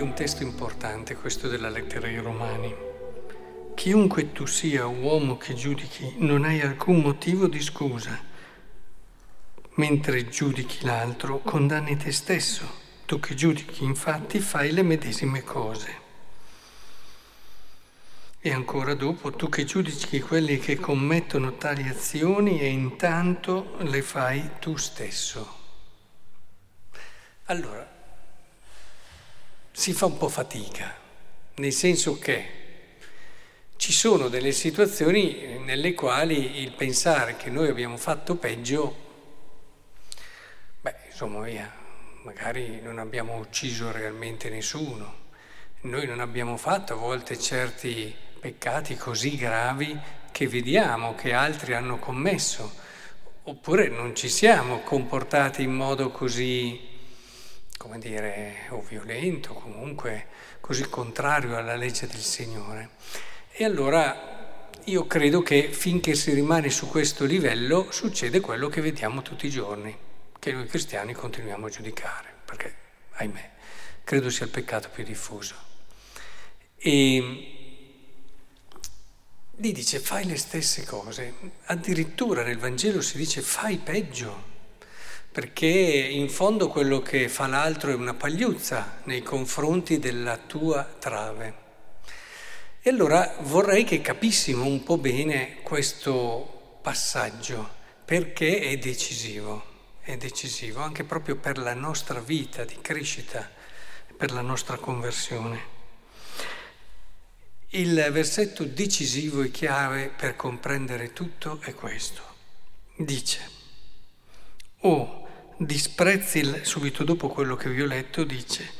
È un testo importante questo della lettera ai Romani. Chiunque tu sia, uomo che giudichi, non hai alcun motivo di scusa. Mentre giudichi l'altro, condanni te stesso. Tu che giudichi, infatti, fai le medesime cose. E ancora dopo, tu che giudichi quelli che commettono tali azioni e intanto le fai tu stesso. Allora, si fa un po' fatica, nel senso che ci sono delle situazioni nelle quali il pensare che noi abbiamo fatto peggio, beh, insomma, via, magari non abbiamo ucciso realmente nessuno, noi non abbiamo fatto a volte certi peccati così gravi che vediamo che altri hanno commesso, oppure non ci siamo comportati in modo così come dire, o violento, comunque così contrario alla legge del Signore. E allora io credo che finché si rimane su questo livello succede quello che vediamo tutti i giorni, che noi cristiani continuiamo a giudicare, perché, ahimè, credo sia il peccato più diffuso. E lì dice fai le stesse cose, addirittura nel Vangelo si dice fai peggio perché in fondo quello che fa l'altro è una pagliuzza nei confronti della tua trave. E allora vorrei che capissimo un po' bene questo passaggio, perché è decisivo, è decisivo anche proprio per la nostra vita di crescita, per la nostra conversione. Il versetto decisivo e chiave per comprendere tutto è questo. Dice, o disprezzi, subito dopo quello che vi ho letto, dice,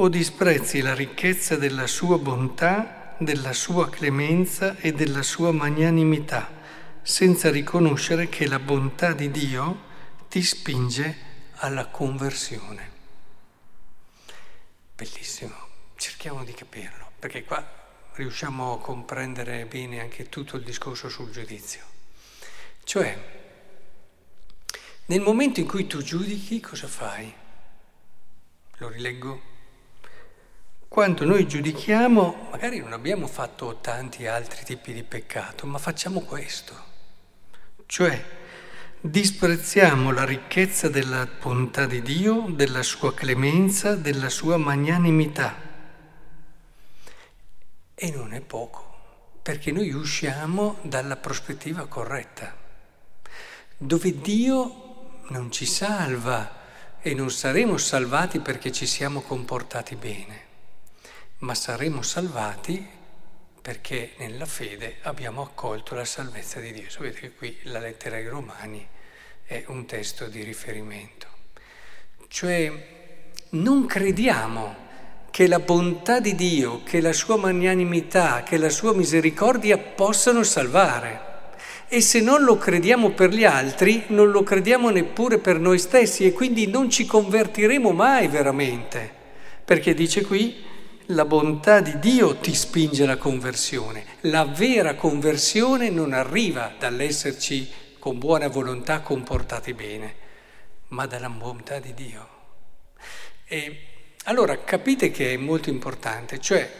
o disprezzi la ricchezza della sua bontà, della sua clemenza e della sua magnanimità, senza riconoscere che la bontà di Dio ti spinge alla conversione. Bellissimo, cerchiamo di capirlo, perché qua riusciamo a comprendere bene anche tutto il discorso sul giudizio. Cioè, nel momento in cui tu giudichi, cosa fai? Lo rileggo. Quando noi giudichiamo, magari non abbiamo fatto tanti altri tipi di peccato, ma facciamo questo. Cioè, disprezziamo la ricchezza della bontà di Dio, della sua clemenza, della sua magnanimità. E non è poco, perché noi usciamo dalla prospettiva corretta, dove Dio non ci salva e non saremo salvati perché ci siamo comportati bene, ma saremo salvati perché nella fede abbiamo accolto la salvezza di Dio. Sapete che qui la lettera ai Romani è un testo di riferimento. Cioè non crediamo che la bontà di Dio, che la sua magnanimità, che la sua misericordia possano salvare. E se non lo crediamo per gli altri, non lo crediamo neppure per noi stessi e quindi non ci convertiremo mai veramente. Perché dice qui, la bontà di Dio ti spinge alla conversione. La vera conversione non arriva dall'esserci con buona volontà comportati bene, ma dalla bontà di Dio. E allora capite che è molto importante, cioè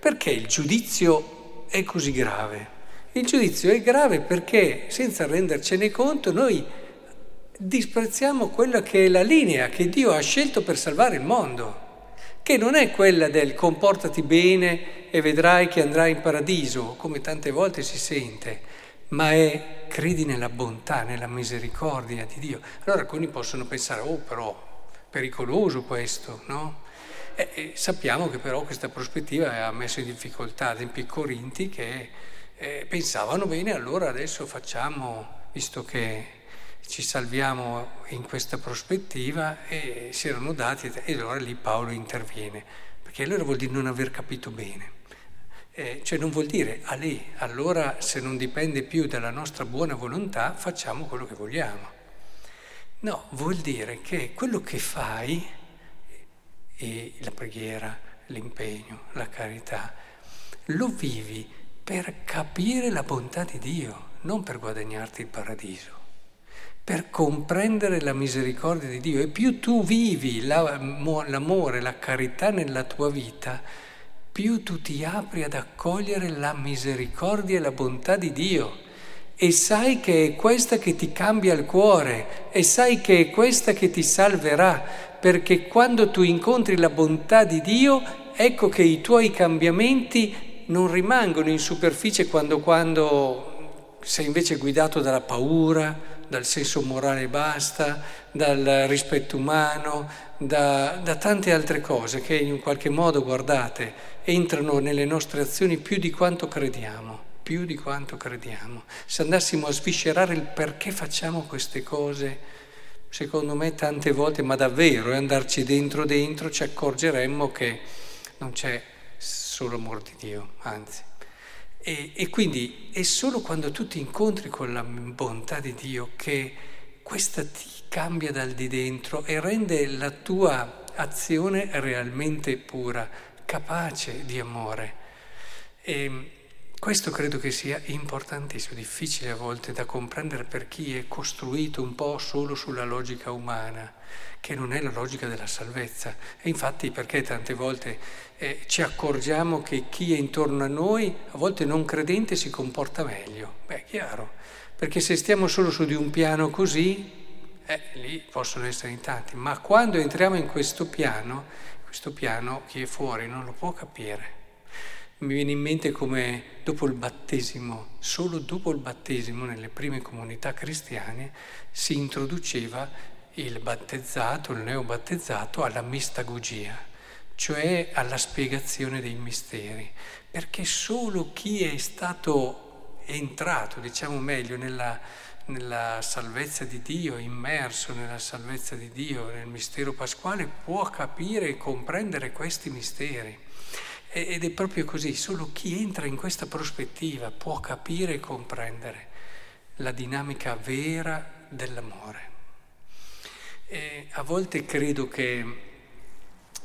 perché il giudizio è così grave? Il giudizio è grave perché senza rendercene conto noi disprezziamo quella che è la linea che Dio ha scelto per salvare il mondo, che non è quella del comportati bene e vedrai che andrai in paradiso, come tante volte si sente, ma è credi nella bontà, nella misericordia di Dio. Allora alcuni possono pensare, oh però, pericoloso questo, no? E, e sappiamo che però questa prospettiva ha messo in difficoltà, ad esempio i Corinti, che eh, pensavano bene, allora adesso facciamo, visto che ci salviamo in questa prospettiva, e si erano dati, e allora lì Paolo interviene, perché allora vuol dire non aver capito bene. Eh, cioè non vuol dire, a lì, allora se non dipende più dalla nostra buona volontà, facciamo quello che vogliamo. No, vuol dire che quello che fai, la preghiera, l'impegno, la carità, lo vivi per capire la bontà di Dio, non per guadagnarti il paradiso. per comprendere la misericordia di Dio. E più tu vivi l'amore, la carità nella tua vita, più tu ti apri ad accogliere la misericordia e la bontà di Dio. E sai che è questa che ti cambia il cuore, e sai che è questa che ti salverà, perché quando tu incontri la bontà di Dio, ecco che i tuoi cambiamenti non rimangono in superficie quando, quando sei invece guidato dalla paura, dal senso morale basta, dal rispetto umano, da, da, tante altre cose che in qualche modo, guardate, entrano nelle nostre azioni più di quanto crediamo, più di quanto crediamo. Se andassimo a sviscerare il perché facciamo queste cose, secondo me tante volte, ma davvero, e andarci dentro dentro, ci accorgeremmo che non c'è solo amor di Dio, anzi. E, e, quindi è solo quando tu ti incontri con la bontà di Dio che questa ti cambia dal di dentro e rende la tua azione realmente pura, capace di amore. E questo credo che sia importantissimo, difficile a volte da comprendere per chi è costruito un po' solo sulla logica umana, che non è la logica della salvezza. E infatti perché tante volte eh, ci accorgiamo che chi è intorno a noi, a volte non credente, si comporta meglio. Beh, è chiaro, perché se stiamo solo su di un piano così, eh, lì possono essere in tanti, ma quando entriamo in questo piano, questo piano chi è fuori non lo può capire. Mi viene in mente come dopo il battesimo, solo dopo il battesimo nelle prime comunità cristiane si introduceva il battezzato, il neobattezzato alla mistagogia cioè alla spiegazione dei misteri, perché solo chi è stato entrato, diciamo meglio, nella, nella salvezza di Dio, immerso nella salvezza di Dio, nel mistero pasquale, può capire e comprendere questi misteri. Ed è proprio così, solo chi entra in questa prospettiva può capire e comprendere la dinamica vera dell'amore. E a volte credo che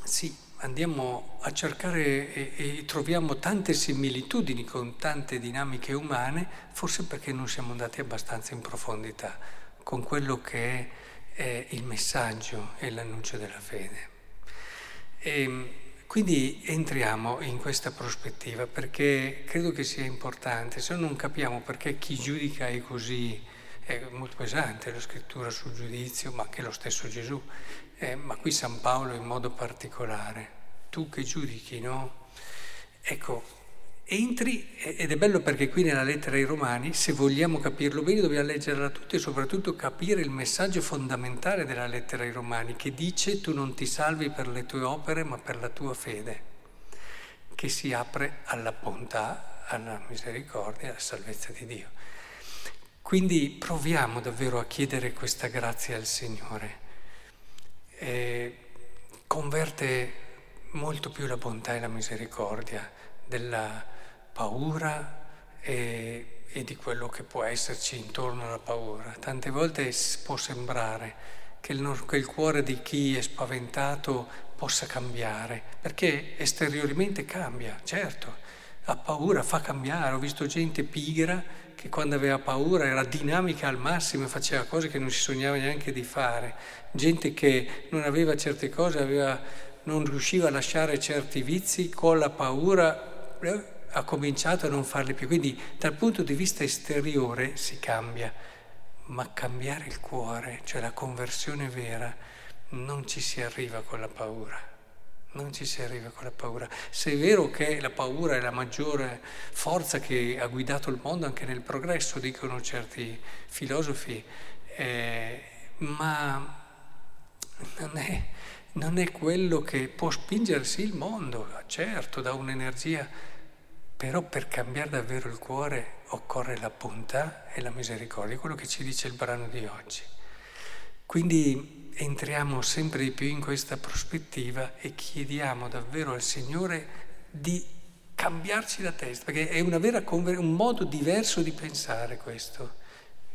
sì, andiamo a cercare e, e, troviamo tante similitudini con tante dinamiche umane, forse perché non siamo andati abbastanza in profondità con quello che è, è il messaggio e l'annuncio della fede. E, quindi entriamo in questa prospettiva perché credo che sia importante, se no non capiamo perché chi giudica è così, è molto pesante la scrittura sul giudizio, ma anche lo stesso Gesù. Eh, ma qui San Paolo in modo particolare, tu che giudichi, no? Ecco, entri, ed è bello perché qui nella lettera ai Romani, se vogliamo capirlo bene, dobbiamo leggerla tutta e soprattutto capire il messaggio fondamentale della lettera ai Romani, che dice tu non ti salvi per le tue opere, ma per la tua fede, che si apre alla bontà, alla misericordia, alla salvezza di Dio. Quindi proviamo davvero a chiedere questa grazia al Signore eh, converte molto più la bontà e la misericordia della paura e, e di quello che può esserci intorno alla paura. Tante volte può sembrare che il, che il, cuore di chi è spaventato possa cambiare, perché esteriormente cambia, certo, ha paura, fa cambiare. Ho visto gente pigra che quando aveva paura era dinamica al massimo e faceva cose che non si sognava neanche di fare. Gente che non aveva certe cose, aveva, non riusciva a lasciare certi vizi, con la paura eh, ha cominciato a non farli più. Quindi dal punto di vista esteriore si cambia, ma cambiare il cuore, cioè la conversione vera, non ci si arriva con la paura. Non ci si arriva con la paura. Se è vero che la paura è la maggiore forza che ha guidato il mondo anche nel progresso, dicono certi filosofi, eh, ma non è, non è quello che può spingersi il mondo, certo, da un'energia, però per cambiare davvero il cuore occorre la bontà e la misericordia, quello che ci dice il brano di oggi. Quindi entriamo sempre di più in questa prospettiva e chiediamo davvero al Signore di cambiarci la testa, perché è conver- un modo diverso di pensare questo,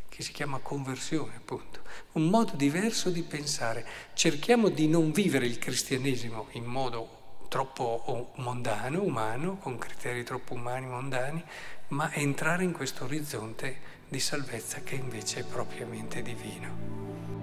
che si chiama conversione appunto, un modo diverso di pensare. Cerchiamo di non vivere il cristianesimo in modo troppo mondano, umano, con criteri troppo umani, mondani, ma entrare in questo orizzonte di salvezza che invece è propriamente divino.